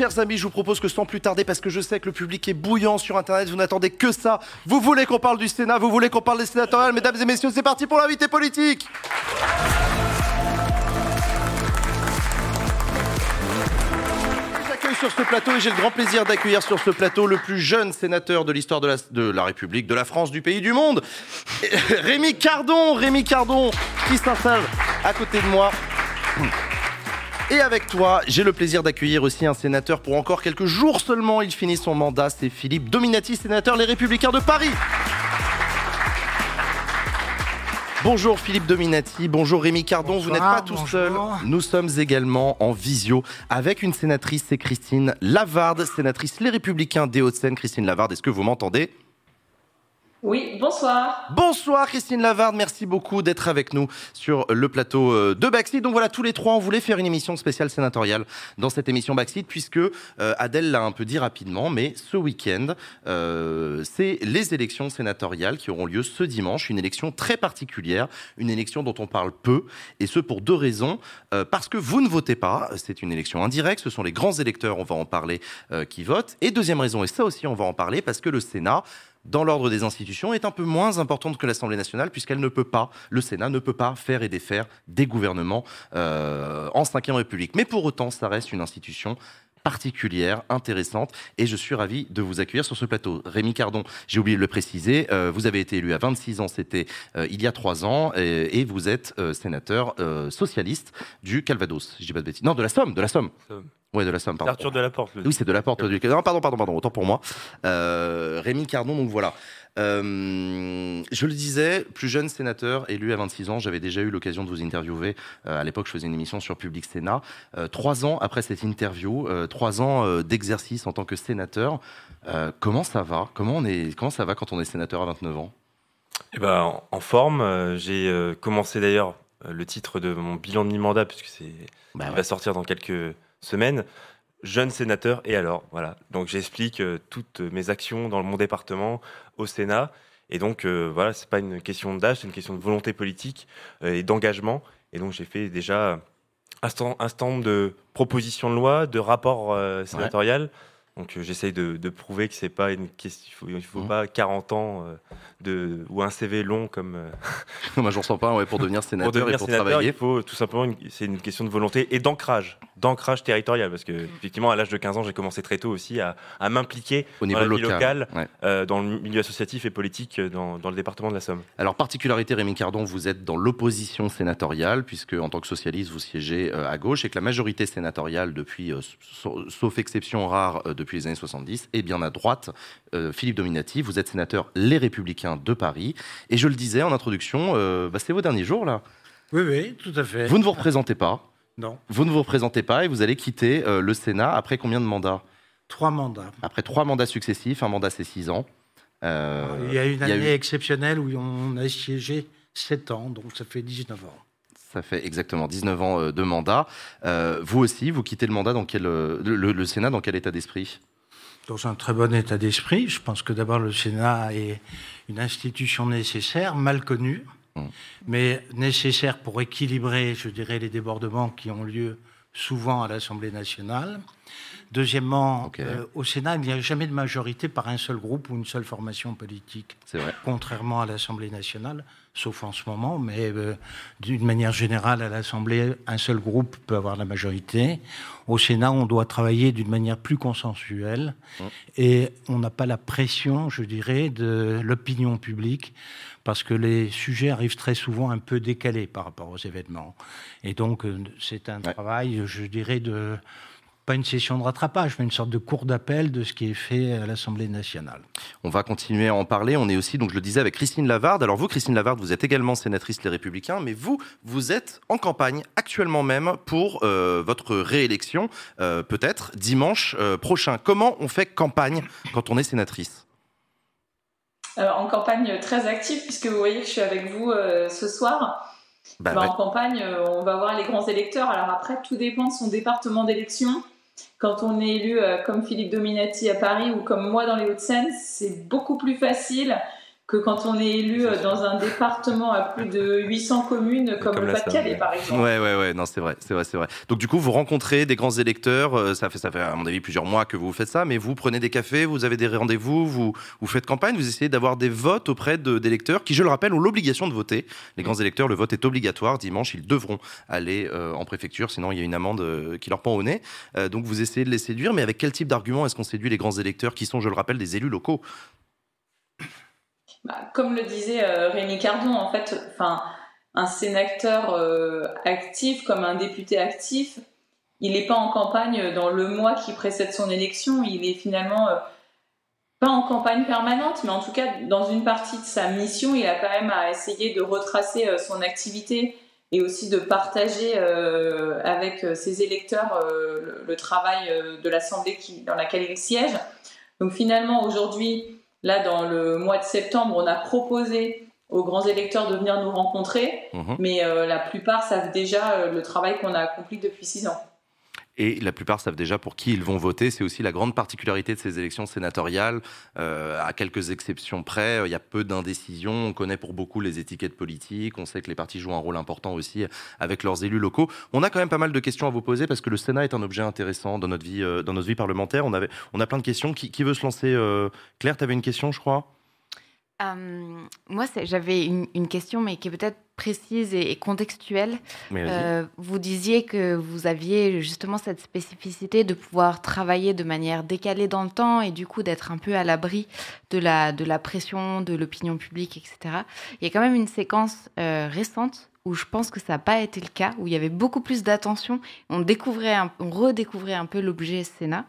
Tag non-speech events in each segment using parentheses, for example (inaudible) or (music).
chers amis, je vous propose que sans plus tarder, parce que je sais que le public est bouillant sur Internet, vous n'attendez que ça. Vous voulez qu'on parle du Sénat, vous voulez qu'on parle des sénatoriales, mesdames et messieurs, c'est parti pour l'invité politique. J'accueille sur ce plateau et j'ai le grand plaisir d'accueillir sur ce plateau le plus jeune sénateur de l'histoire de la, République, de la France, du pays, du monde, (laughs) Rémi Cardon, Rémi Cardon, qui s'installe à côté de moi. Et avec toi, j'ai le plaisir d'accueillir aussi un sénateur pour encore quelques jours seulement. Il finit son mandat, c'est Philippe Dominati, sénateur Les Républicains de Paris. Bonjour Philippe Dominati, bonjour Rémi Cardon, vous n'êtes pas tout bonjour. seul. Nous sommes également en visio avec une sénatrice, c'est Christine Lavarde, sénatrice Les Républicains des Hauts-de-Seine. Christine Lavarde, est-ce que vous m'entendez? Oui, bonsoir. Bonsoir Christine Lavarde, merci beaucoup d'être avec nous sur le plateau euh, de Backseat. Donc voilà, tous les trois, on voulait faire une émission spéciale sénatoriale dans cette émission Backseat, puisque euh, Adèle l'a un peu dit rapidement, mais ce week-end, euh, c'est les élections sénatoriales qui auront lieu ce dimanche, une élection très particulière, une élection dont on parle peu, et ce pour deux raisons. Euh, parce que vous ne votez pas, c'est une élection indirecte, ce sont les grands électeurs, on va en parler, euh, qui votent. Et deuxième raison, et ça aussi on va en parler, parce que le Sénat dans l'ordre des institutions est un peu moins importante que l'Assemblée nationale puisqu'elle ne peut pas, le Sénat ne peut pas faire et défaire des gouvernements euh, en Ve République. Mais pour autant, ça reste une institution particulière, intéressante, et je suis ravi de vous accueillir sur ce plateau. Rémi Cardon, j'ai oublié de le préciser, euh, vous avez été élu à 26 ans, c'était euh, il y a trois ans, et, et vous êtes euh, sénateur socialiste du Calvados, je dis pas de bêtises. Non, de la Somme, de la Somme. Somme. Ouais, de la Somme, pardon. Arthur Delaporte. Le... Oui, c'est de la porte du. Non, pardon, pardon, pardon, autant pour moi. Rémi Cardon, donc voilà. Euh, je le disais, plus jeune sénateur, élu à 26 ans, j'avais déjà eu l'occasion de vous interviewer. Euh, à l'époque, je faisais une émission sur Public Sénat. Euh, trois ans après cette interview, trois ans d'exercice en tant que sénateur, comment ça va? Comment, on est, comment ça va quand on est sénateur à 29 ans? Eh ben, en, forme. J'ai commencé d'ailleurs le titre de mon bilan de mi-mandat, puisque c'est bah ouais. va sortir dans quelques semaines. Jeune sénateur, et alors Voilà. Donc j'explique euh, toutes mes actions dans mon département au Sénat. Et donc, euh, voilà, c'est pas une question d'âge, c'est une question de volonté politique euh, et d'engagement. Et donc, j'ai fait déjà un certain nombre de propositions de loi, de rapports euh, sénatoriales. Donc, euh, j'essaye de, de prouver que c'est pas une question. Il faut, il faut Mhm. pas 40 ans euh, de, ou un CV long comme. euh, Moi, j'en sens pas ouais, pour devenir (laughs) sénateur pour devenir et pour sénateur, travailler. il faut tout simplement, c'est une question de volonté et d'ancrage, d'ancrage territorial, parce que effectivement, à l'âge de 15 ans, j'ai commencé très tôt aussi à, à m'impliquer Au dans niveau la vie local. locale, ouais. euh, dans le milieu associatif et politique dans, dans le département de la Somme. Alors, particularité, Rémi Cardon, vous êtes dans l'opposition sénatoriale, puisque en tant que socialiste, vous siégez à gauche, et que la majorité sénatoriale, depuis, sa- sauf exception rare, depuis les années 70, est bien à droite. Euh, Philippe Dominati, vous êtes sénateur Les Républicains de Paris. Et je le disais en introduction, euh, bah, c'est vos derniers jours, là. Oui, oui, tout à fait. Vous ne vous représentez pas. (laughs) Non, Vous ne vous représentez pas et vous allez quitter euh, le Sénat après combien de mandats? Trois mandats. Après trois mandats successifs, un mandat c'est six ans. Euh, il y a une a année eu- exceptionnelle où on a siégé 7 ans, donc ça fait 19 ans. Ça fait exactement 19 ans euh, de mandat. Euh, vous aussi, vous quittez le mandat dans quel, euh, le, Sénat dans quel état d'esprit? Dans un très bon état d'esprit. Je pense que d'abord le Sénat est une institution nécessaire, mal connue, Mm. mais nécessaire pour équilibrer, je dirais, les débordements qui ont lieu souvent à l'Assemblée nationale. Deuxièmement, euh, au Sénat, il n'y a jamais de majorité par un seul groupe ou une seule formation politique. Vrai. contrairement à l'Assemblée nationale, sauf en ce moment, mais euh, d'une manière générale, à l'Assemblée, un seul groupe peut avoir la majorité. Au Sénat, on doit travailler d'une manière plus consensuelle Mm. et on n'a pas la pression, je dirais, de l'opinion publique parce que les sujets arrivent très souvent un peu décalés par rapport aux événements. Et donc, euh, c'est un Ouais. travail, je dirais, de pas une session de rattrapage, mais une sorte de cours d'appel de ce qui est fait à l'Assemblée nationale. On va continuer à en parler. On est aussi, donc je le disais, avec Christine Lavarde. Alors vous, Christine Lavarde, vous êtes également sénatrice Les Républicains, mais vous, vous êtes en campagne actuellement même pour euh, votre réélection, euh, peut-être dimanche euh, prochain. Comment on fait campagne quand on est sénatrice? En campagne très active, puisque vous voyez que je suis avec vous euh, ce soir. Bah, Bah, bah, En campagne, euh, on va voir les grands électeurs. Alors après, tout dépend de son département d'élection. Quand on est élu euh, comme Philippe Dominati à Paris ou comme moi dans les Hauts-de-Seine, c'est beaucoup plus facile que quand on est élu euh, dans un département à plus de 800 communes comme, Comme le la Pas-de-Calais, par exemple. Ouais, ouais, ouais, non, c'est vrai, c'est vrai, c'est vrai. Donc, du coup, vous rencontrez des grands électeurs, euh, ça fait, ça fait, à mon avis, plusieurs mois que vous faites ça, mais vous prenez des cafés, vous avez des rendez-vous, vous, vous faites campagne, vous essayez d'avoir des votes auprès d'électeurs qui, je le rappelle, ont l'obligation de voter. Les grands électeurs, le vote est obligatoire. Dimanche, ils devront aller euh, en préfecture, sinon il y a une amende euh, qui leur pend au nez. Euh, donc, vous essayez de les séduire, mais avec quel type d'argument est-ce qu'on séduit les grands électeurs qui sont, je le rappelle, des élus locaux? Bah, comme le disait euh, Rémi Cardon, en fait, enfin, un sénateur euh, actif comme un député actif, il n'est pas en campagne dans le mois qui précède son élection. Il est finalement euh, pas en campagne permanente, mais en tout cas dans une partie de sa mission, il a quand même à essayer de retracer son activité et aussi de partager avec ses électeurs le, travail de l'Assemblée dans laquelle il siège. Donc finalement, aujourd'hui, Là, dans le mois de septembre, on a proposé aux grands électeurs de venir nous rencontrer, Mhm. mais euh, la plupart savent déjà euh, le travail qu'on a accompli depuis six ans. Et la plupart savent déjà pour qui ils vont voter. C'est aussi la grande particularité de ces élections sénatoriales. Euh, à quelques exceptions près, il y a peu d'indécision. On connaît pour beaucoup les étiquettes politiques. On sait que les partis jouent un rôle important aussi avec leurs élus locaux. On a quand même pas mal de questions à vous poser parce que le Sénat est un objet intéressant dans notre vie, euh, dans notre vie parlementaire. On, avait, on a plein de questions. Qui, veut se lancer euh, Claire, tu avais une question, je crois? Euh, moi, j'avais une question, mais qui est peut-être précise et, contextuelle. Euh, vous disiez que vous aviez justement cette spécificité de pouvoir travailler de manière décalée dans le temps et du coup d'être un peu à l'abri de la, de la pression de l'opinion publique, etc. Il y a quand même une séquence euh, récente où je pense que ça n'a pas été le cas, où il y avait beaucoup plus d'attention. On découvrait, un- on redécouvrait un peu l'objet Sénat.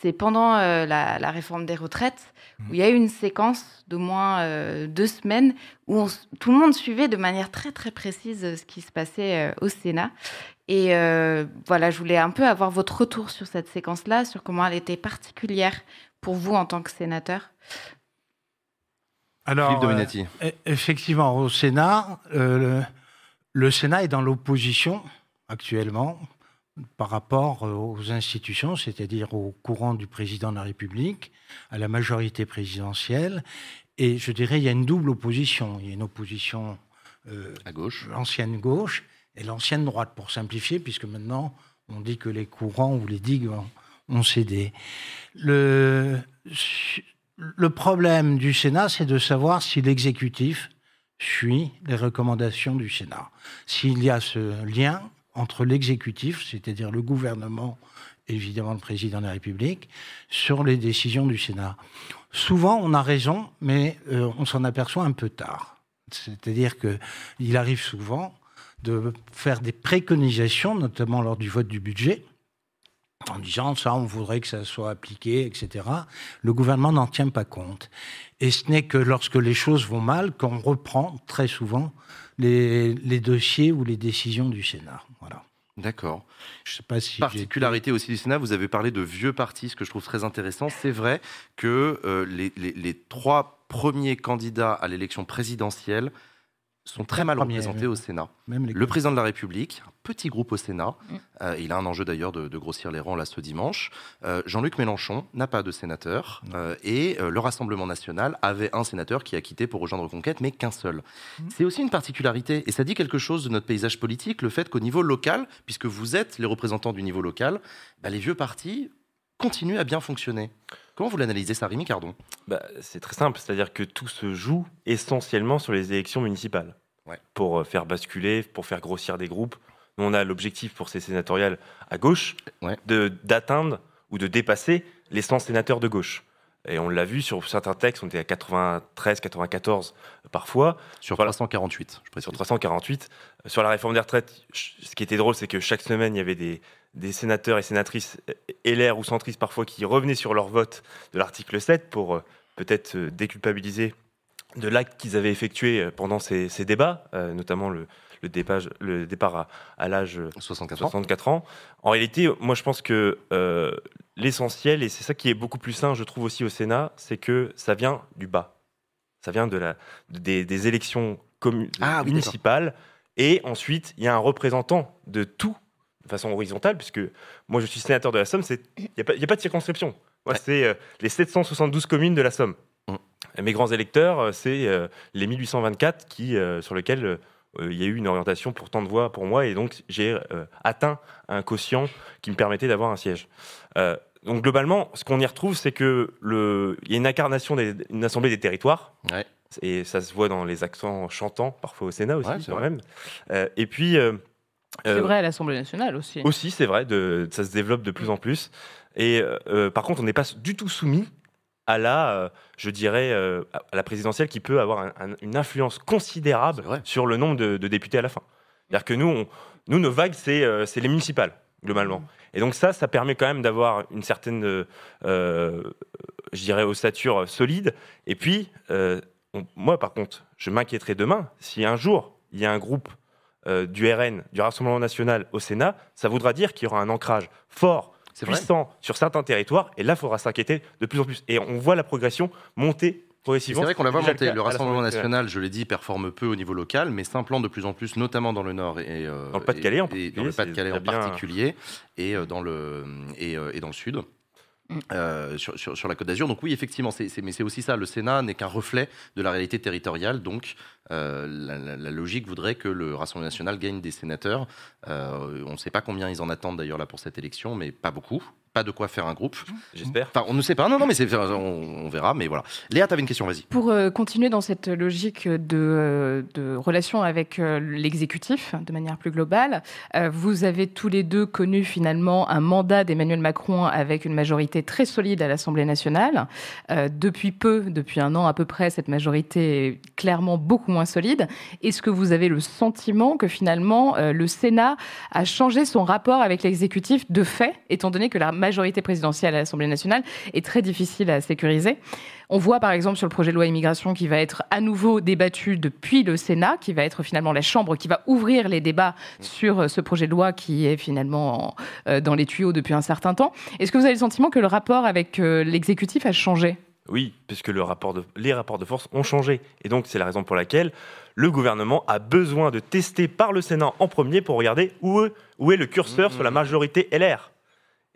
C'est pendant euh, la, la réforme des retraites où il y a eu une séquence d'au moins euh, deux semaines où on tout le monde suivait de manière très très précise euh, ce qui se passait euh, au Sénat. Et euh, voilà, je voulais un peu avoir votre retour sur cette séquence-là, sur comment elle était particulière pour vous en tant que sénateur. Alors, Philippe Dominati. euh, e- effectivement, au Sénat, euh, le, le Sénat est dans l'opposition actuellement par rapport euh, aux institutions, c'est-à-dire au courant du président de la République, à la majorité présidentielle. Et je dirais, il y a une double opposition. Il y a une opposition euh, à gauche. l'ancienne gauche et l'ancienne droite, pour simplifier, puisque maintenant, on dit que les courants ou les digues ont, ont cédé. Le, le problème du Sénat, c'est de savoir si l'exécutif suit les recommandations du Sénat. S'il y a ce lien entre l'exécutif, c'est-à-dire le gouvernement, évidemment le président de la République, sur les décisions du Sénat. Souvent, on a raison, mais euh, on s'en aperçoit un peu tard. C'est-à-dire qu'il arrive souvent de faire des préconisations, notamment lors du vote du budget, en disant ça, on voudrait que ça soit appliqué, etc. Le gouvernement n'en tient pas compte. Et ce n'est que lorsque les choses vont mal qu'on reprend très souvent les, les dossiers ou les décisions du Sénat. Voilà. D'accord. Je sais pas si Particularité aussi du Sénat, vous avez parlé de vieux partis, ce que je trouve très intéressant. C'est vrai que euh, les, les- les trois premiers candidats à l'élection présidentielle sont très mal représentés oui. au Sénat. même Le président de la République, petit groupe au Sénat, Mm. euh, il a un enjeu d'ailleurs de, de grossir les rangs là ce dimanche. Euh, Jean-Luc Mélenchon n'a pas de sénateur euh, et euh, le Rassemblement national avait un sénateur qui a quitté pour rejoindre Conquête, mais qu'un seul. Mm. C'est aussi une particularité et ça dit quelque chose de notre paysage politique, le fait qu'au niveau local, puisque vous êtes les représentants du niveau local, bah, les vieux partis continuent à bien fonctionner. Comment vous l'analysez ça, Rémi Cardon? Bah, c'est très simple, c'est-à-dire que tout se joue essentiellement sur les élections municipales. Ouais. Pour faire basculer, pour faire grossir des groupes. On a l'objectif pour ces sénatoriales à gauche Ouais. de d'atteindre ou de dépasser les 100 sénateurs de gauche. Et on l'a vu sur certains textes, on était à 93, 94 parfois. Sur Voilà. 348, je précise. Sur 348. Euh, Sur la réforme des retraites, ce qui était drôle, c'est que chaque semaine, il y avait des, des sénateurs et sénatrices euh, LR ou centristes parfois qui revenaient sur leur vote de l'article 7 pour euh, peut-être euh, déculpabiliser de l'acte qu'ils avaient effectué euh, pendant ces, ces débats, euh, notamment le, le, départ, le départ à, à l'âge euh, 64 ans. 64 ans. En réalité, moi je pense que euh, l'essentiel, et c'est ça qui est beaucoup plus sain, je trouve aussi au Sénat, c'est que ça vient du bas. Ça vient de la, des, des élections Ah oui, municipales. Et ensuite, il y a un représentant de tout de façon horizontale, puisque moi je suis sénateur de la Somme, il n'y a, pas- a de circonscription. Moi, Ouais. c'est euh, les 772 communes de la Somme. Mm. mes grands électeurs, c'est les 1824 qui, sur lesquels il y a eu une orientation pour tant de voix pour moi, et donc j'ai atteint un quotient qui me permettait d'avoir un siège. donc globalement, ce qu'on y retrouve, c'est que le, il y a une incarnation d'une assemblée des territoires. Et ça se voit dans les accents chantants, parfois au Sénat aussi, quand même. et puis, c'est vrai à l'Assemblée nationale aussi. Aussi, c'est vrai, de, ça se développe de plus en plus. Et euh, par contre, on n'est pas du tout soumis à la, euh, je dirais, euh, à la présidentielle qui peut avoir une influence considérable sur le nombre de, députés à la fin. C'est-à-dire que nous, nous, nos vagues, c'est les municipales, globalement. Mmh. Et donc ça, ça permet quand même d'avoir une certaine, je dirais, ossature solide. Et puis, moi, par contre, je m'inquiéterai demain si un jour, il y a un groupe euh, du RN, du Rassemblement national au Sénat, ça voudra dire qu'il y aura un ancrage fort, puissant sur certains territoires, et là, il faudra s'inquiéter de plus en plus. Et on voit la progression monter progressivement. C'est vrai qu'on la voit monter. Le Rassemblement national, je l'ai dit, performe peu au niveau local, mais s'implante de plus en plus, notamment dans le Nord et, euh, dans le Pas-de-Calais en, particulier, et euh, dans le et, dans le Sud. Sur, sur, la Côte d'Azur. Donc oui, effectivement, c'est, mais c'est aussi ça. Le Sénat n'est qu'un reflet de la réalité territoriale. Donc euh, la, logique voudrait que le Rassemblement national gagne des sénateurs. Euh, on ne sait pas combien ils en attendent d'ailleurs là pour cette élection, mais pas beaucoup. Pas de quoi faire un groupe. J'espère. Enfin, on ne sait pas. Non, non, mais on, verra. Mais voilà. Léa, tu avais une question, vas-y. Pour euh, continuer dans cette logique de, de relation avec l'exécutif de manière plus globale, vous avez tous les deux connu finalement un mandat d'Emmanuel Macron avec une majorité très solide à l'Assemblée nationale. depuis peu, depuis un an à peu près, cette majorité est clairement beaucoup moins solide. Est-ce que vous avez le sentiment que finalement euh, le Sénat a changé son rapport avec l'exécutif de fait, étant donné que la majorité présidentielle à l'Assemblée nationale est très difficile à sécuriser? On voit par exemple sur le projet de loi immigration qui va être à nouveau débattu depuis le Sénat, qui va être finalement la Chambre qui va ouvrir les débats sur euh, ce projet de loi qui est finalement euh, dans les tuyaux depuis un certain temps. Est-ce que vous avez le sentiment que le rapport avec l'exécutif a changé? Oui, puisque le rapport de, les rapports de force ont changé. Et donc, c'est la raison pour laquelle le gouvernement a besoin de tester par le Sénat en premier pour regarder où, où est le curseur sur la mmh. majorité LR.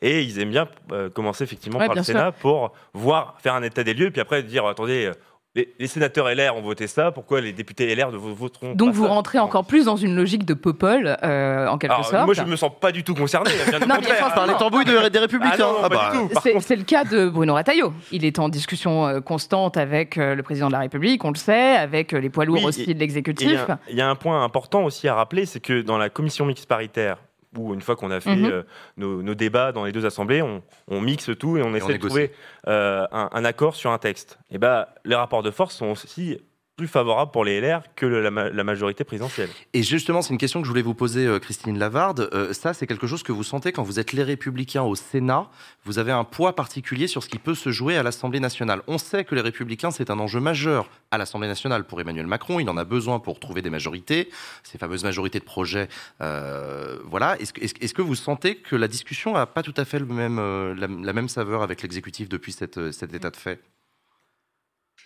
Et ils aiment bien euh, commencer effectivement par le Sénat pour voir, faire un état des lieux, puis après dire attendez, euh, les, sénateurs LR ont voté ça, pourquoi les députés LR ne voteront Donc vous rentrez encore plus dans une logique de popol, euh, en quelque sorte. Moi, je ne me sens pas du tout concerné. Bien (laughs) non, par les tambouilles des Républicains. Ah, ah, bah, c'est le cas de Bruno Rataillot. Il est en discussion euh, constante avec euh, le président de la République, on le sait, avec les poids lourds aussi de l'exécutif. Il y, a un point important aussi à rappeler, c'est que dans la commission mixte paritaire où une fois qu'on a fait mhm. euh, nos, débats dans les deux assemblées, on, mixe tout et on essaie de trouver euh, un, accord sur un texte. Et ben, les rapports de force sont aussi plus favorable pour les LR que la, majorité présidentielle. Et justement, c'est une question que je voulais vous poser, euh, Christine Lavarde. Euh, ça, c'est quelque chose que vous sentez quand vous êtes les Républicains au Sénat. Vous avez un poids particulier sur ce qui peut se jouer à l'Assemblée nationale. On sait que les Républicains, c'est un enjeu majeur à l'Assemblée nationale pour Emmanuel Macron. Il en a besoin pour trouver des majorités, ces fameuses majorités de projets. Euh, voilà. Est-ce est que vous sentez que la discussion n'a pas tout à fait la, même saveur avec l'exécutif depuis cet état de fait?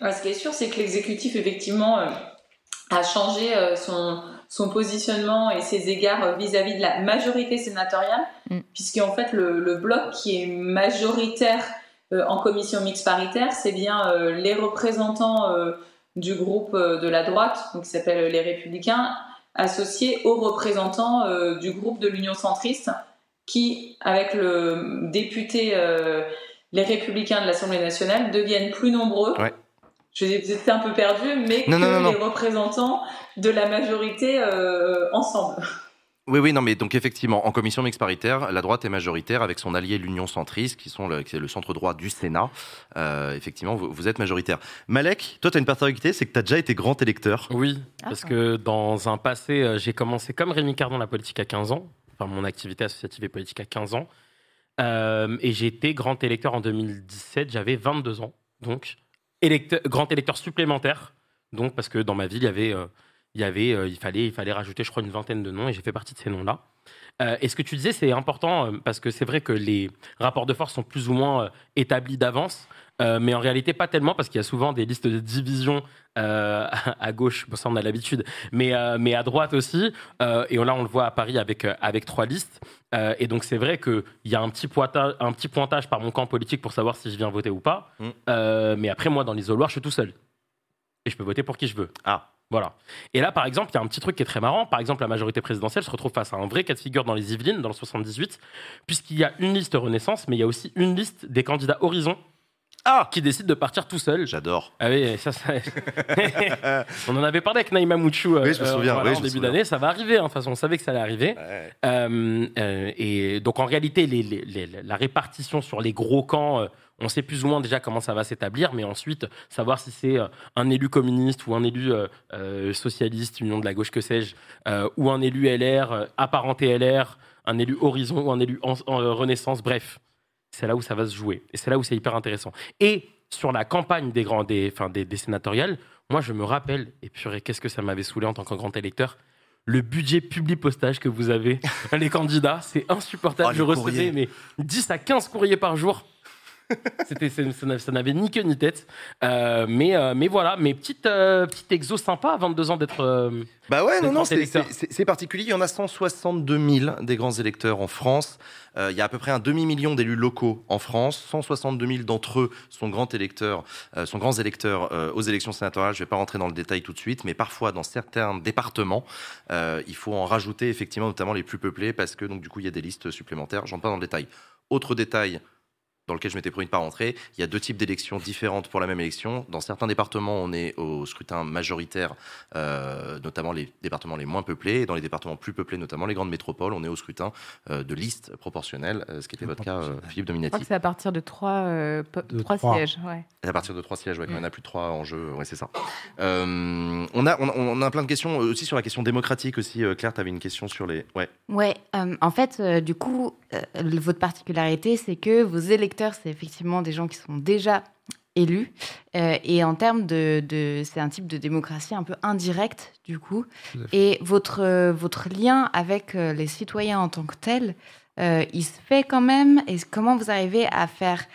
Ce qui est sûr, c'est que l'exécutif, effectivement, euh, a changé euh, son, son positionnement et ses égards euh, vis-à-vis de la majorité sénatoriale, mm. puisqu'en fait, le, bloc qui est majoritaire en commission mixte paritaire, c'est bien les représentants du groupe de la droite, donc qui s'appelle les Républicains, associés aux représentants du groupe de l'Union centriste, qui, avec le député les Républicains de l'Assemblée nationale, deviennent plus nombreux. J'étais un peu perdu, mais que les représentants de la majorité euh, ensemble. Oui, oui, non, mais donc effectivement, en commission mixte paritaire, la droite est majoritaire avec son allié l'Union centriste, qui sont le, qui est le centre droit du Sénat. Euh, effectivement, vous, êtes majoritaire. Malek, toi, tu as une particularité, c'est que tu as déjà été grand électeur. Oui, ah. parce que dans un passé, euh, j'ai commencé comme Rémi Cardon la politique à 15 ans, enfin mon activité associative et politique à 15 ans, et j'ai été grand électeur en 2017, j'avais 22 ans, donc grand électeur supplémentaire. Donc, parce que dans ma ville, il y avait, euh, euh, il, fallait, il fallait rajouter, je crois, une vingtaine de noms et j'ai fait partie de ces noms-là. Euh, et ce que tu disais, c'est important euh, parce que c'est vrai que les rapports de force sont plus ou moins euh, établis d'avance. Euh, mais en réalité, pas tellement, parce qu'il y a souvent des listes de division euh, (laughs) à gauche, bon, ça on a l'habitude, mais, euh, mais à droite aussi. Et là, on le voit à Paris avec, avec trois listes. Et donc, c'est vrai qu'il y a un petit, pointage, un petit pointage par mon camp politique pour savoir si je viens voter ou pas. Mm. Mais après, moi, dans l'isoloir, je suis tout seul. Et je peux voter pour qui je veux. Ah. Voilà. Et là, par exemple, il y a un petit truc qui est très marrant. Par exemple, la majorité présidentielle se retrouve face à un vrai cas de figure dans les Yvelines, dans le 78, puisqu'il y a une liste Renaissance, mais il y a aussi une liste des candidats Horizon Ah qui décident de partir tout seuls. J'adore. Ah oui, ça, ça... (laughs) on en avait parlé avec Naïma Mouchou euh, Oui, je me souviens, voilà, oui, je en me début souviens. d'année. Ça va arriver, hein. de toute façon, on savait que ça allait arriver. Ouais. Euh, euh, et donc en réalité, les- les- les- la répartition sur les gros camps, euh, on sait plus ou moins déjà comment ça va s'établir, mais ensuite savoir si c'est euh, un élu communiste ou un élu euh, euh, socialiste, Union de la gauche, que sais-je, euh, ou un élu LR, apparenté LR, un élu Horizon ou un élu en- en- Renaissance, bref, c'est là où ça va se jouer. Et c'est là où c'est hyper intéressant. Et sur la campagne des grands, des, enfin, des, des sénatoriales, moi je me rappelle, et purée, qu'est-ce que ça m'avait saoulé en tant que grand électeur, le budget public postage que vous avez, (laughs) les candidats, c'est insupportable. Oh, je recevais mais 10 à 15 courriers par jour. (laughs) C'était, ça n'a- ça n'avait ni queue ni tête. Euh, mais, euh, mais voilà, mes petites, euh, petites exos sympas à 22 ans d'être. euh, Bah ouais, non, non, c'est- particulier. Il y en a 162 000 des grands électeurs en France. Euh, il y a à peu près un demi-million d'élus locaux en France. 162 000 d'entre eux sont grands électeurs, sont grands électeurs aux élections sénatoriales. Je ne vais pas rentrer dans le détail tout de suite, mais parfois dans certains départements, il faut en rajouter effectivement, notamment les plus peuplés, parce que donc du coup il y a des listes supplémentaires. J'en parle dans le détail. Autre détail dans lequel je m'étais promis de pas rentrer. Il y a deux types d'élections différentes pour la même élection. Dans certains départements, on est au scrutin majoritaire, euh, notamment les départements les moins peuplés. Et dans les départements plus peuplés, notamment les grandes métropoles, on est au scrutin euh, de liste proportionnelle, euh, ce qui était votre cas, euh, Je Philippe crois Dominati. que c'est à partir de trois, euh, De trois trois. sièges. Ouais. Et à partir de trois sièges, ouais, quand il y en a plus de trois en jeu, ouais, c'est ça. Euh, on, a, on, a, on a plein de questions aussi sur la question démocratique aussi. Euh, Claire, tu avais une question sur les. Ouais. Ouais, euh, en fait, euh, du coup, euh, votre particularité, c'est que vos électeurs, c'est effectivement des gens qui sont déjà élus. Euh, et en termes de, de- c'est un type de démocratie un peu indirecte, du coup. Et votre, euh, votre lien avec euh, les citoyens en tant que tel, euh, il se fait quand même. Et comment vous arrivez à faire,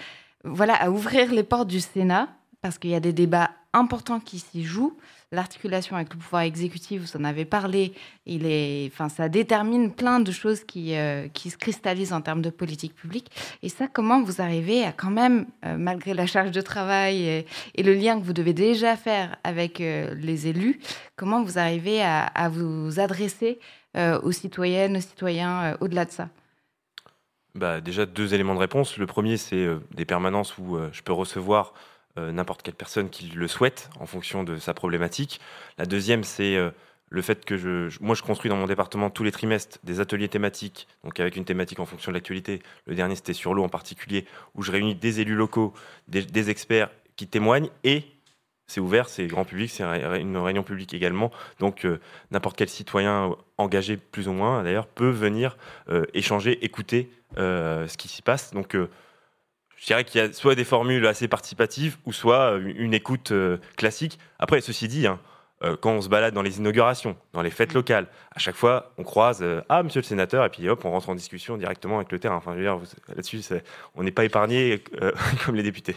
voilà, à ouvrir les portes du Sénat? Parce qu'il y a des débats importants qui s'y jouent. L'articulation avec le pouvoir exécutif, vous en avez parlé, il est, enfin, ça détermine plein de choses qui, euh, qui se cristallisent en termes de politique publique. Et ça, comment vous arrivez à quand même, euh, malgré la charge de travail et, le lien que vous devez déjà faire avec euh, les élus, comment vous arrivez à, à vous adresser aux citoyennes, aux citoyens au-delà de ça? Bah, déjà, deux éléments de réponse. Le premier, c'est des permanences où je peux recevoir n'importe quelle personne qui le souhaite en fonction de sa problématique. La deuxième, c'est euh, le fait que je, moi, je construis dans mon département tous les trimestres des ateliers thématiques, donc avec une thématique en fonction de l'actualité. Le dernier, c'était sur l'eau en particulier, où je réunis des élus locaux, des, experts qui témoignent et c'est ouvert, c'est grand public, c'est un- une réunion publique également. Donc, euh, n'importe quel citoyen engagé, plus ou moins d'ailleurs, peut venir euh, échanger, écouter euh, ce qui s'y passe. Donc, euh, je dirais qu'il y a soit des formules assez participatives ou soit euh, une écoute euh, classique. Après, ceci dit, hein, euh, quand on se balade dans les inaugurations, dans les fêtes locales, à chaque fois, on croise euh, Ah, monsieur le sénateur, et puis hop, on rentre en discussion directement avec le terrain. Enfin, je veux dire, vous- là-dessus, on n'est pas épargné (laughs) comme les députés.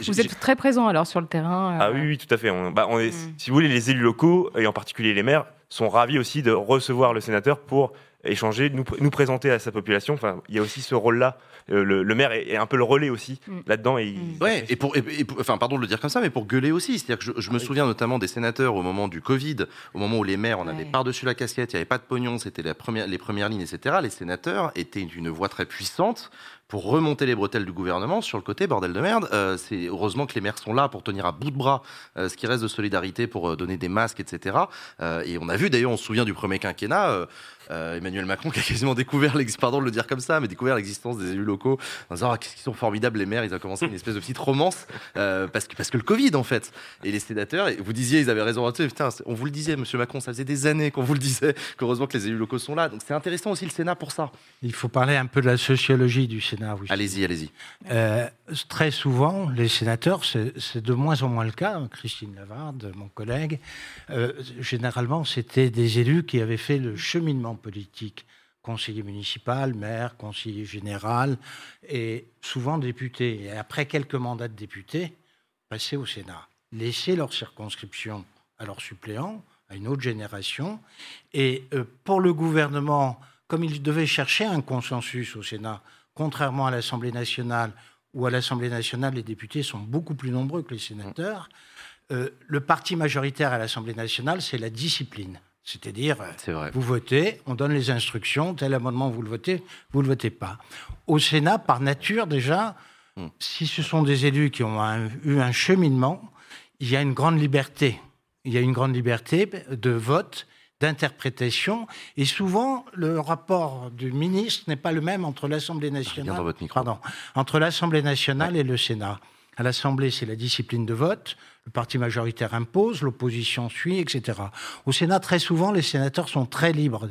Vous êtes très présent alors sur le terrain. Ah oui, oui, tout à fait. On, bah, on est, Mm. Si vous voulez, les élus locaux, et en particulier les maires, sont ravis aussi de recevoir le sénateur pour échanger, nous, nous présenter à sa population. Enfin, il y a aussi ce rôle-là. Euh, Le, le maire est, est un peu le relais aussi Mm. là-dedans. Et Mm. Ouais, et pour, et- et pour- enfin, pardon de le dire comme ça, mais pour gueuler aussi. C'est-à-dire que je, je me Oui. souviens notamment des sénateurs au moment du Covid, au moment où les maires, on avait Ouais. par-dessus la casquette, il n'y avait pas de pognon, c'était la première, les premières lignes, etc. Les sénateurs étaient une voix très puissante pour remonter les bretelles du gouvernement sur le côté bordel de merde. Euh, c'est heureusement que les maires sont là pour tenir à bout de bras euh, ce qui reste de solidarité pour euh, donner des masques, etc. Et on a vu d'ailleurs, on se souvient du premier quinquennat. Emmanuel Macron (laughs) qui a quasiment découvert, pardon de le dire comme ça, mais découvert l'existence des élus locaux en disant ah, qu'ils sont formidables les maires, ils ont commencé une espèce de petite romance parce que parce que le Covid en fait et les sénateurs et vous disiez ils avaient raison là-dessus, putain on vous le disait Monsieur Macron ça faisait des années qu'on vous le disait qu'heureusement que les élus locaux sont là donc c'est intéressant aussi le Sénat pour ça Il faut parler un peu de la sociologie du Sénat. Oui. allez-y allez-y Euh, très souvent, les sénateurs, c'est c'est de moins en moins le cas. Christine Lavarde, mon collègue, euh, généralement, c'était des élus qui avaient fait le cheminement politique conseiller municipal, maire, conseiller général et souvent député. Et après quelques mandats de député, passer au Sénat, laisser leur circonscription à leurs suppléants, à une autre génération. Et euh, pour le gouvernement, comme il devait chercher un consensus au Sénat, contrairement à l'Assemblée nationale, où à l'Assemblée nationale, les députés sont beaucoup plus nombreux que les sénateurs, euh, le parti majoritaire à l'Assemblée nationale, c'est la discipline. C'est-à-dire, vous votez, on donne les instructions, tel amendement, vous le votez, vous ne le votez pas. Au Sénat, par nature, déjà, hmm. si ce sont des élus qui ont eu un cheminement, il y a une grande liberté. Il y a une grande liberté de vote, d'interprétation, et souvent, le rapport du ministre n'est pas le même entre l'Assemblée nationale, pardon, entre l'Assemblée nationale et le Sénat. À l'Assemblée, c'est la discipline de vote. Le parti majoritaire impose, l'opposition suit, etc. Au Sénat, très souvent, les sénateurs sont très libres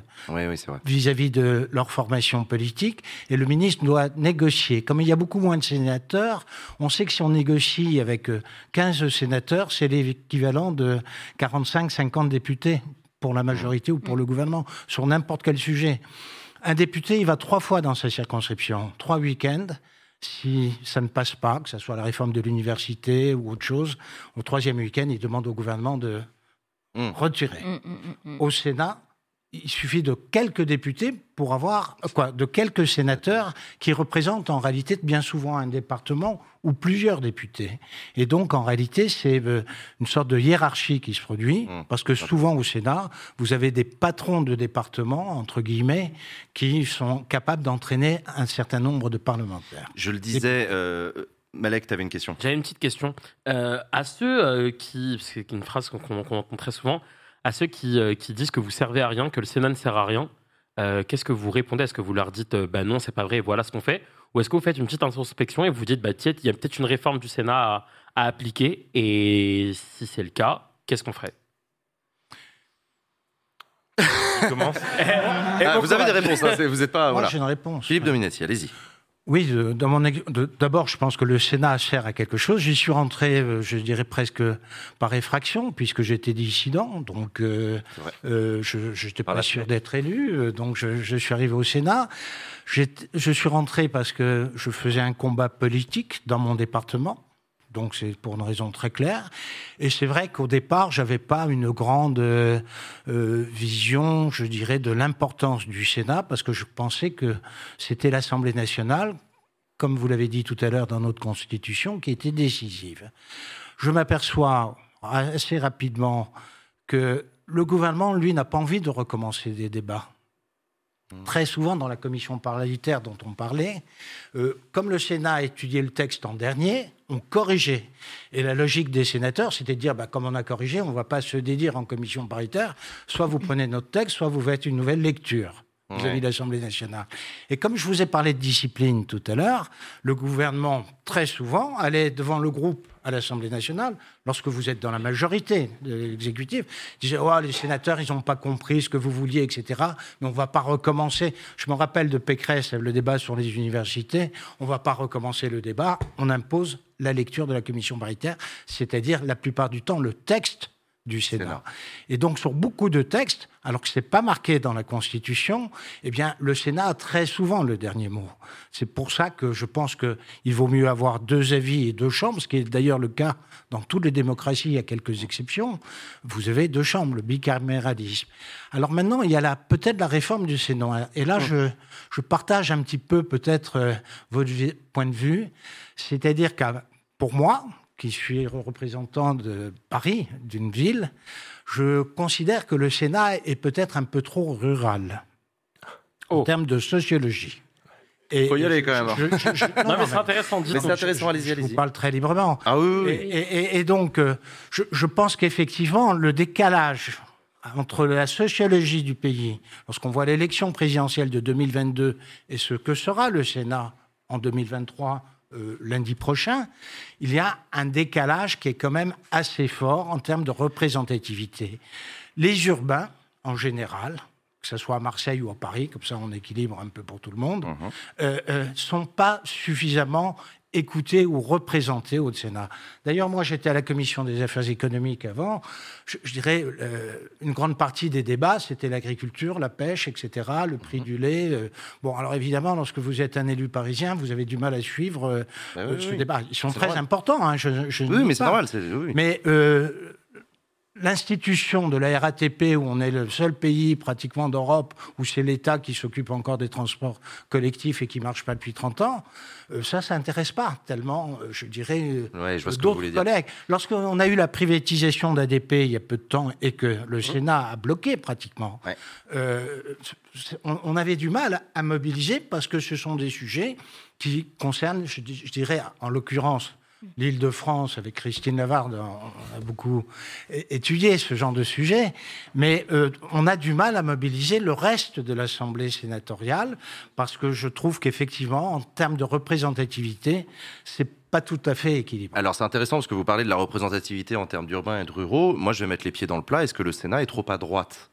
vis-à-vis de leur formation politique et le ministre doit négocier. Comme il y a beaucoup moins de sénateurs, on sait que si on négocie avec 15 euh, sénateurs, c'est l'équivalent de 45-50 députés pour la majorité ou pour le gouvernement sur n'importe quel sujet. Un député, il va trois fois dans sa circonscription, trois week-ends. Si ça ne passe pas, que ce soit la réforme de l'université ou autre chose, au troisième week-end, il demande au gouvernement de mmh. retirer. Mmh, au Sénat, il suffit de quelques députés pour avoir quoi de quelques sénateurs qui représentent en réalité bien souvent un département ou plusieurs députés. Et donc en réalité c'est euh, une sorte de hiérarchie qui se produit mmh. parce que souvent au Sénat vous avez des patrons de département entre guillemets qui sont capables d'entraîner un certain nombre de parlementaires. Je le disais. Euh... Malek, tu avais une question. J'avais une petite question. Euh, à ceux euh, qui, c'est une phrase qu'on entend très souvent, à ceux euh, qui, disent que vous servez à rien, que le Sénat ne sert à rien, euh, qu'est-ce que vous répondez Est-ce que vous leur dites euh, bah non, c'est pas vrai, voilà ce qu'on fait Ou est-ce que vous faites une petite introspection et vous dites bah tiens, il y a peut-être une réforme du Sénat à, appliquer et si c'est le cas, qu'est-ce qu'on ferait? Commence? Ah, vous avez des réponses, hein, vous n'êtes pas. Moi, j'ai une réponse. Philippe Dominati, allez-y. Oui, d'abord, je pense que le Sénat sert à quelque chose. J'y suis rentré, euh, je dirais presque par effraction, puisque j'étais dissident, donc euh, euh je n'étais pas sûr d'être élu, donc je, je, suis arrivé au Sénat. Je suis rentré parce que je faisais un combat politique dans mon département. Donc c'est pour une raison très claire. Et c'est vrai qu'au départ, j'avais pas une grande euh, vision, je dirais, de l'importance du Sénat, parce que je pensais que c'était l'Assemblée nationale, comme vous l'avez dit tout à l'heure dans notre Constitution, qui était décisive. Je m'aperçois assez rapidement que le gouvernement, lui, n'a pas envie de recommencer des débats. Très souvent, dans la commission parlementaire dont on parlait, euh, comme le Sénat a étudié le texte en dernier, on corrigeait. Et la logique des sénateurs, c'était de dire, bah, comme on a corrigé, on ne va pas se dédire en commission paritaire. Soit vous prenez notre texte, soit vous faites une nouvelle lecture vis-à-vis l'Assemblée nationale. Et comme je vous ai parlé de discipline tout à l'heure, le gouvernement, très souvent, allait devant le groupe à l'Assemblée nationale, lorsque vous êtes dans la majorité de l'exécutif, disait oh, les sénateurs, ils n'ont pas compris ce que vous vouliez, etc. Mais on ne va pas recommencer. Je me rappelle de Pécresse, le débat sur les universités. On ne va pas recommencer le débat. On impose la lecture de la commission paritaire, c'est-à-dire la plupart du temps le texte du Sénat. Et donc sur beaucoup de textes, alors que ce n'est pas marqué dans la Constitution, eh bien le Sénat a très souvent le dernier mot. C'est pour ça que je pense qu'il vaut mieux avoir deux avis et deux chambres, ce qui est d'ailleurs le cas dans toutes les démocraties, a quelques exceptions. Vous avez deux chambres, le bicaméralisme. Alors maintenant, il y a peut-être la réforme du Sénat. Et là, je, je partage un petit peu peut-être euh, votre point de vue. C'est-à-dire que pour moi, qui suis représentant de Paris, d'une ville, je considère que le Sénat est peut-être un peu trop rural en oh. termes de sociologie. Il faut y aller quand même. Non, mais, c'est intéressant. Mais c'est intéressant, allez-y, allez-y. Je vous parle très librement. Ah oui, oui. Et, donc, euh, je, je pense qu'effectivement, le décalage entre la sociologie du pays, lorsqu'on voit l'élection présidentielle de 2022 et ce que sera le Sénat en 2023 euh, lundi prochain, il y a un décalage qui est quand même assez fort en termes de représentativité. Les urbains, en général, que ce soit à Marseille ou à Paris, comme ça on équilibre un peu pour tout le monde, ne mhm. euh, euh, sont pas suffisamment écoutés ou représentés au Sénat. D'ailleurs, moi, j'étais à la commission des affaires économiques avant. Je, dirais, euh, une grande partie des débats, c'était l'agriculture, la pêche, etc., le prix du lait. Euh. bon, alors évidemment, lorsque vous êtes un élu parisien, vous avez du mal à suivre euh, bah ce débat. Ils sont très importants. Hein, je, oui, mais c'est normal. Oui. Mais l'institution de la RATP, où on est le seul pays pratiquement d'Europe où c'est l'État qui s'occupe encore des transports collectifs et qui ne marche pas depuis 30 ans, euh, ça, ça n'intéresse pas tellement, euh, je dirais, euh, d'autres collègues. Lorsqu'on a eu la privatisation d'ADP il y a peu de temps et que le. Sénat a bloqué pratiquement, on, avait du mal à mobiliser parce que ce sont des sujets qui concernent, je dirais, en l'occurrence, L'île de France, avec Christine Lavarde, a beaucoup étudié ce genre de sujet, mais euh, on a du mal à mobiliser le reste de l'Assemblée sénatoriale parce que je trouve qu'effectivement, en termes de représentativité, c'est pas tout à fait équilibré. Alors c'est intéressant parce que vous parlez de la représentativité en termes d'urbains et de ruraux. Moi, je vais mettre les pieds dans le plat. Est-ce que le Sénat est trop à droite?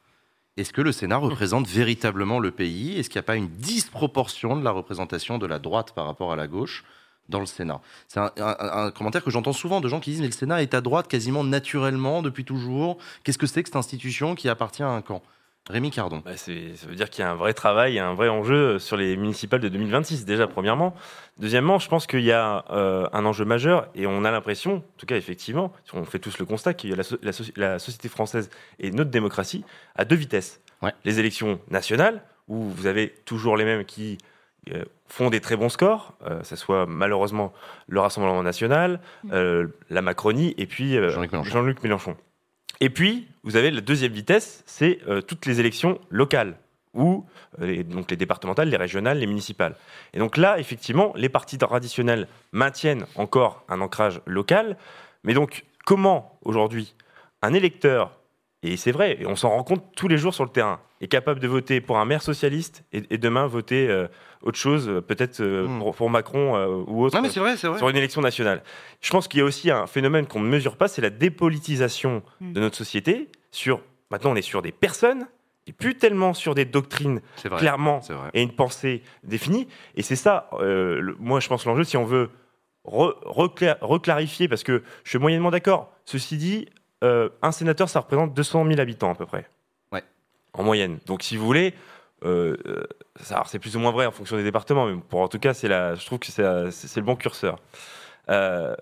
Est-ce que le Sénat représente véritablement le pays? Est-ce qu'il n'y a pas une disproportion de la représentation de la droite par rapport à la gauche? Dans le Sénat. C'est un, commentaire que j'entends souvent de gens qui disent mais le Sénat est à droite quasiment naturellement depuis toujours. Qu'est-ce que c'est que cette institution qui appartient à un camp? Rémi Cardon. Bah ça veut dire qu'il y a un vrai travail, un vrai enjeu sur les municipales de 2026 déjà premièrement. Deuxièmement, je pense qu'il y a euh, un enjeu majeur et on a l'impression, en tout cas effectivement, on fait tous le constat qu'il y a la, la, société française et notre démocratie à deux vitesses. Les élections nationales où vous avez toujours les mêmes qui font des très bons scores, que euh, ce soit malheureusement le Rassemblement national, mm. euh, la Macronie et puis Jean-Luc Mélenchon. Et puis, vous avez la deuxième vitesse, c'est toutes les élections locales, ou donc les départementales, les régionales, les municipales. Et donc là, effectivement, les partis traditionnels maintiennent encore un ancrage local, mais donc comment aujourd'hui un électeur, et c'est vrai, et on s'en rend compte tous les jours sur le terrain, est capable de voter pour un maire socialiste et, demain voter autre chose, euh, peut-être euh, hmm. pour, Macron euh, ou autre, mais vrai, vrai. sur une élection nationale. Je pense qu'il y a aussi un phénomène qu'on ne mesure pas, c'est la dépolitisation hmm. de notre société. Sur maintenant, on est sur des personnes et plus tellement sur des doctrines clairement et une pensée définie. Et c'est ça, moi, je pense l'enjeu, si on veut reclarifier, parce que je suis moyennement d'accord. Ceci dit, un sénateur, ça représente 200 000 habitants à peu près. En moyenne. Donc, si vous voulez, euh, c'est plus ou moins vrai en fonction des départements, mais pour en tout cas, c'est je trouve que c'est le bon curseur. Euh,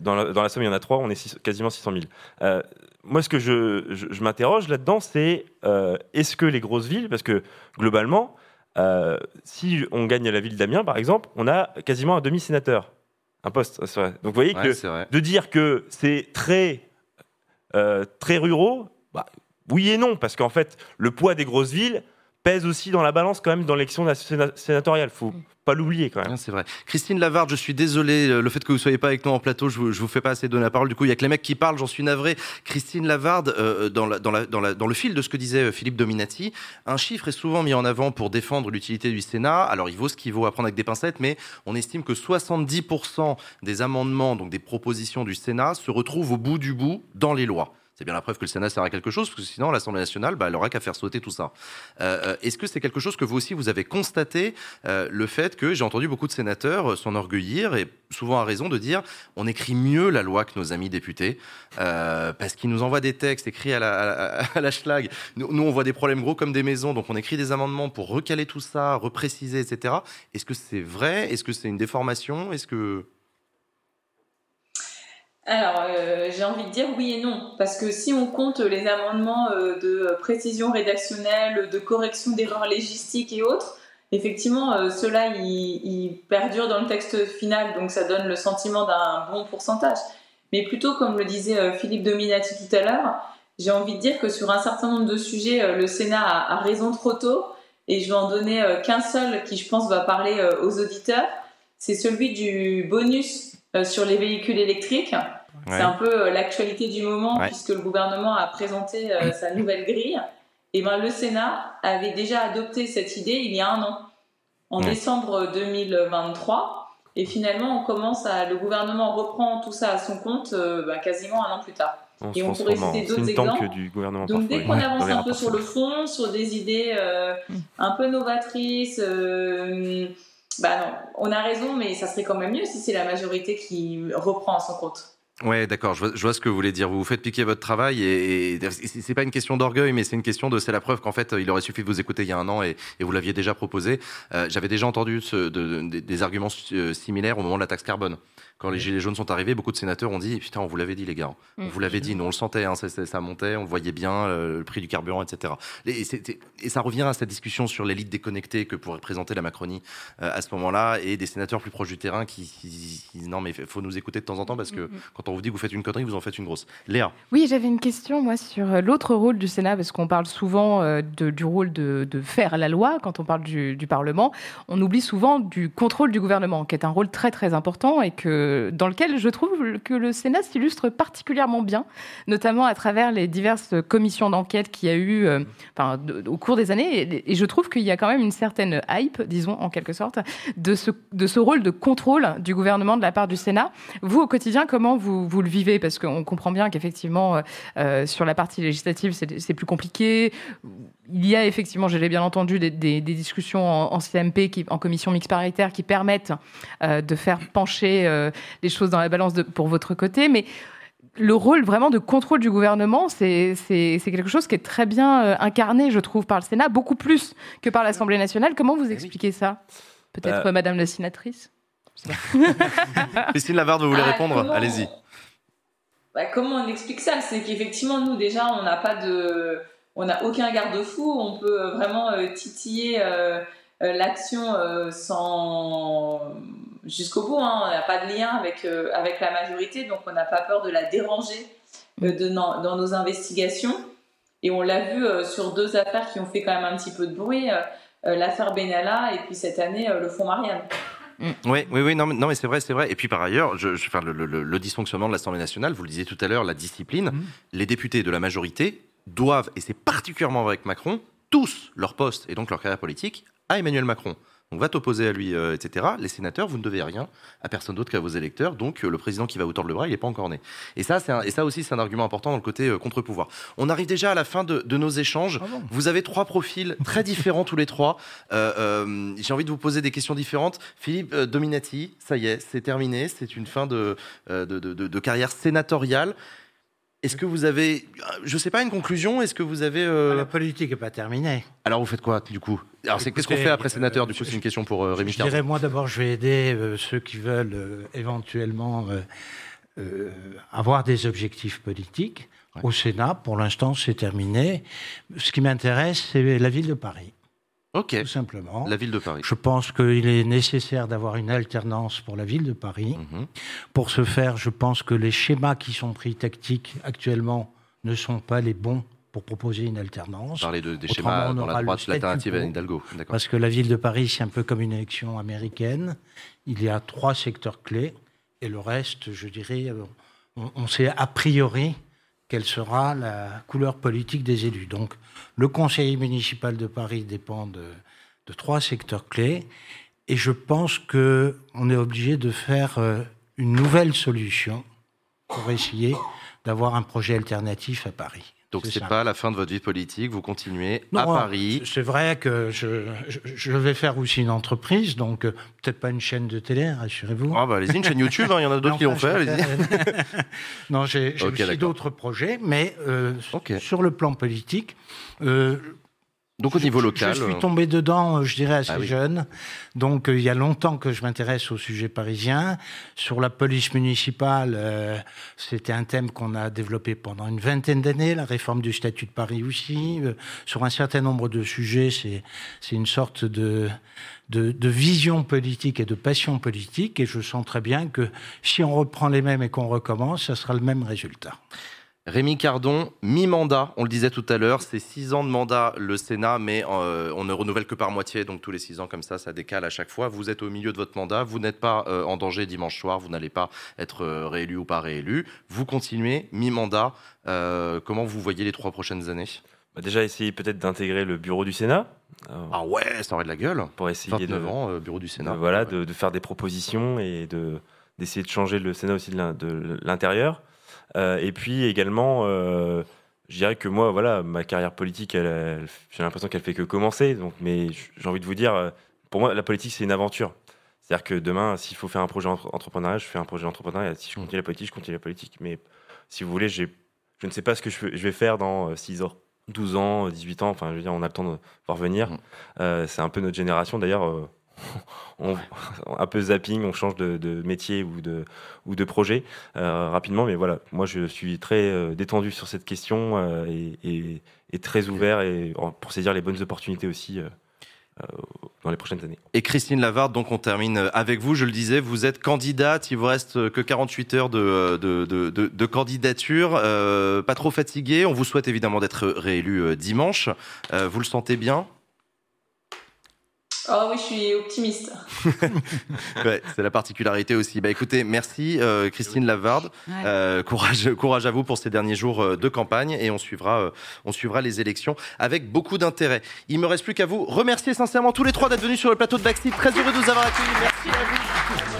dans, la, dans, la, somme, il y en a trois, on est quasiment 600 000. Euh, moi, ce que je, je, m'interroge là-dedans, c'est est-ce que les grosses villes, parce que globalement, si on gagne la ville d'Amiens, par exemple, on a quasiment un demi-sénateur, un poste. Donc, vous voyez que de dire que c'est très, très ruraux, bah, oui et non, parce qu'en fait, le poids des grosses villes pèse aussi dans la balance quand même dans l'élection sénatoriale. Faut mm. pas l'oublier quand même. C'est vrai. Christine Lavarde, je suis désolé, euh, le fait que vous soyez pas avec nous en plateau, je vous, vous fais pas assez donner la parole. Du coup, il y a que les mecs qui parlent, j'en suis navré. Christine Lavarde, euh, dans, la, dans, la, dans, la, dans, le fil de ce que disait euh, Philippe Dominati, un chiffre est souvent mis en avant pour défendre l'utilité du Sénat. Alors, il vaut ce qu'il vaut à prendre avec des pincettes, mais on estime que 70% des amendements, donc des propositions du Sénat, se retrouvent au bout du bout dans les lois c'est bien la preuve que le Sénat sert à quelque chose, parce que sinon, l'Assemblée nationale, bah, elle aura qu'à faire sauter tout ça. Euh, euh, est-ce que c'est quelque chose que vous aussi, vous avez constaté, euh, le fait que j'ai entendu beaucoup de sénateurs s'enorgueillir, et souvent à raison, de dire on écrit mieux la loi que nos amis députés, parce qu'ils nous envoient des textes écrits (laughs) à la, schlag. Nous, nous, on voit des problèmes gros comme des maisons, donc on écrit des amendements pour recaler tout ça, repréciser, etc. Est-ce que c'est vrai? Est-ce que c'est une déformation? Est-ce que... Alors, euh, j'ai envie de dire oui et non, parce que si on compte les amendements euh, de précision rédactionnelle, de correction d'erreurs légistiques et autres, effectivement, euh, ceux-là, ils, perdurent dans le texte final, donc ça donne le sentiment d'un bon pourcentage. Mais plutôt, comme le disait Philippe Dominati tout à l'heure, j'ai envie de dire que sur un certain nombre de sujets, le Sénat a, raison trop tôt, et je vais en donner qu'un seul qui, je pense, va parler aux auditeurs, c'est celui du bonus euh, sur les véhicules électriques. C'est un peu euh, l'actualité du moment puisque le gouvernement a présenté euh, sa nouvelle grille. Et ben, le Sénat avait déjà adopté cette idée il y a un an, en décembre 2023. Et finalement, on commence à, le gouvernement reprend tout ça à son compte ben, quasiment un an plus tard. et on pourrait citer d'autres exemples. Du gouvernement Donc dès qu'on avance un peu sur le fond, sur des idées un peu novatrices, bah non, on a raison, mais ça serait quand même mieux si c'est la majorité qui reprend son compte. Ouais, d'accord, je, vois, ce que vous voulez dire. Vous vous faites piquer votre travail et, c'est pas une question d'orgueil, mais c'est une question de. C'est la preuve qu'en fait, il aurait suffi de vous écouter il y a un an et, vous l'aviez déjà proposé. Euh, j'avais déjà entendu des arguments euh, similaires au moment de la taxe carbone. Quand les Gilets jaunes sont arrivés, beaucoup de sénateurs ont dit Putain, on vous l'avait dit, les gars. On mm. vous l'avait dit, nous on le sentait, hein, ça, montait, on voyait bien euh, le prix du carburant, etc. Et, et, ça revient à cette discussion sur l'élite déconnectée que pourrait présenter la Macronie euh, à ce moment-là et des sénateurs plus proches du terrain qui, disent Non, mais il faut nous écouter de temps en temps parce que mm, mm. quand on vous dit que vous faites une connerie, vous en faites une grosse. Léa Oui, j'avais une question, moi, sur euh, l'autre rôle du Sénat, parce qu'on parle souvent de, du rôle de, faire la loi quand on parle du, du Parlement. On oublie souvent du contrôle du gouvernement, qui est un rôle très, très important et que, dans lequel je trouve que le Sénat s'illustre particulièrement bien, notamment à travers les diverses commissions d'enquête qu'il y a eu euh, au cours des années. Et, je trouve qu'il y a quand même une certaine hype, disons en quelque sorte, de ce, de ce rôle de contrôle du gouvernement de la part du Sénat. Vous, au quotidien, comment vous, vous le vivez? Parce qu'on comprend bien qu'effectivement, euh, euh, sur la partie législative, c'est plus compliqué. Il y a effectivement, je l'ai bien entendu, des, des, discussions en, CMP, qui, en commission mixte paritaire, qui permettent de faire pencher les choses dans la balance de, pour votre côté, mais le rôle vraiment de contrôle du gouvernement, c'est quelque chose qui est très bien euh, incarné, je trouve, par le Sénat, beaucoup plus que par l'Assemblée nationale. Comment vous eh expliquez ça? Peut-être bah, Madame la sénatrice? (laughs) Christine Lavarde, vous voulez ah, répondre? Allez-y. Bah, comment on explique ça? C'est qu'effectivement, nous, déjà, on n'a pas de... On n'a aucun garde-fou, on peut vraiment euh, titiller euh, l'action sans jusqu'au bout. Hein. On n'a pas de lien avec, euh, avec la majorité, donc on n'a pas peur de la déranger euh, de, dans, nos investigations. Et on l'a vu euh, sur deux affaires qui ont fait quand même un petit peu de bruit, l'affaire Benalla et puis cette année le fonds Marianne. Mm. Oui, oui, oui, non, mais, non, mais c'est vrai, c'est vrai. Et puis par ailleurs, je, je le, le, le, dysfonctionnement de l'Assemblée nationale, vous le disiez tout à l'heure, la discipline, mm. les députés de la majorité doivent, et c'est particulièrement vrai avec Macron, tous leur poste et donc leur carrière politique à Emmanuel Macron. Donc va t'opposer à lui, euh, etc. Les sénateurs, vous ne devez rien à personne d'autre qu'à vos électeurs. Donc euh, le président qui va vous tordre le bras, il n'est pas encore né. Et ça, et ça aussi, c'est un argument important dans le côté euh, contre-pouvoir. On arrive déjà à la fin de, nos échanges. Ah vous avez trois profils très différents tous les trois. J'ai envie de vous poser des questions différentes. Philippe Dominati, ça y est, c'est terminé. C'est une fin de, de carrière sénatoriale. Est-ce que vous avez, je ne sais pas, une conclusion Est-ce que vous avez... Euh, La politique n'est pas terminée. Alors vous faites quoi, du coup? Alors c'est qu'est-ce qu'on fait après sénateur Du coup, c'est une question pour euh, Rémi Je dirais, moi d'abord, je vais aider euh, ceux qui veulent éventuellement avoir des objectifs politiques. Au Sénat, pour l'instant, c'est terminé. Ce qui m'intéresse, c'est la ville de Paris. Ok. Tout simplement. La ville de Paris. Je pense qu'il est nécessaire d'avoir une alternance pour la ville de Paris. Mhm. Pour ce faire, je pense que les schémas qui sont pris tactiques actuellement ne sont pas les bons pour proposer une alternance. Parler de, des schémas dans la droite, l'alternative à Hidalgo. Parce que la ville de Paris, c'est un peu comme une élection américaine. Il y a trois secteurs clés et le reste, je dirais, euh, on, on sait a priori quelle sera la couleur politique des élus. Donc, le conseil municipal de Paris dépend de, trois secteurs clés, et je pense qu'on est obligé de faire euh, une nouvelle solution pour essayer d'avoir un projet alternatif à Paris. Donc c'est pas la fin de votre vie politique, vous continuez à Paris. C'est vrai que je, je, vais faire aussi une entreprise, donc euh, peut-être pas une chaîne de télé, rassurez-vous. Ah bah allez-y, une chaîne YouTube, hein, il y en a d'autres qui l'ont fait, allez-y. (laughs) non, j'ai aussi d'autres projets, mais euh, sur le plan politique, euh, donc au niveau local. Je, suis tombé dedans, euh, je dirais, assez ah jeune. Donc euh, il y a longtemps que je m'intéresse au sujet parisien. Sur la police municipale, euh, c'était un thème qu'on a développé pendant une vingtaine d'années, la réforme du statut de Paris aussi. sur un certain nombre de sujets, c'est une sorte de, de, de, vision politique et de passion politique. Et je sens très bien que si on reprend les mêmes et qu'on recommence, ça sera le même résultat. Rémi Cardon, mi-mandat, on le disait tout à l'heure, c'est six ans de mandat le Sénat, mais euh, on ne renouvelle que par moitié, donc tous les six ans comme ça, ça décale à chaque fois. Vous êtes au milieu de votre mandat, vous n'êtes pas euh, en danger dimanche soir, vous n'allez pas être euh, réélu ou pas réélu. Vous continuez, mi-mandat. comment vous voyez les trois prochaines années? Bah, Déjà, essayer peut-être d'intégrer le bureau du Sénat. ah ouais, ça aurait de la gueule. Pour essayer de, bureau du Sénat. voilà, de, faire des propositions et d'essayer de changer le Sénat aussi de l'intérieur. Euh, et puis également, euh, je dirais que moi, voilà, ma carrière politique, j'ai l'impression qu'elle fait que commencer. Donc, mais j'ai envie de vous dire, pour moi, la politique, c'est une aventure. C'est-à-dire que demain, s'il faut faire un projet entrepreneurial, je fais un projet entrepreneurial. Si je continue la politique, je continue la politique. Mais si vous voulez, je ne sais pas ce que je, vais faire dans 6 ans. 12 ans, 18 ans, enfin, je veux dire, on a le temps de voir venir. Mm. c'est un peu notre génération. D'ailleurs, on, un peu zapping, on change de, métier ou de, ou de projet euh, rapidement. Mais voilà, moi je suis très euh, détendu sur cette question euh, et, très ouvert et pour saisir les bonnes opportunités aussi. dans les prochaines années. Et Christine Lavarde, donc on termine avec vous. Je le disais, vous êtes candidate. Il vous reste que 48 heures de, de, de candidature. pas trop fatigué. On vous souhaite évidemment d'être réélu dimanche. vous le sentez bien? Oh oui, je suis optimiste. (laughs) c'est la particularité aussi. Bah écoutez, merci euh, Christine Lavarde. Euh, courage, (laughs) courage à vous pour ces derniers jours euh, de campagne et on suivra, on suivra les élections avec beaucoup d'intérêt. Il me reste plus qu'à vous remercier sincèrement tous les trois d'être venus sur le plateau de Backseat. Très heureux de vous avoir accueillis. Merci à vous.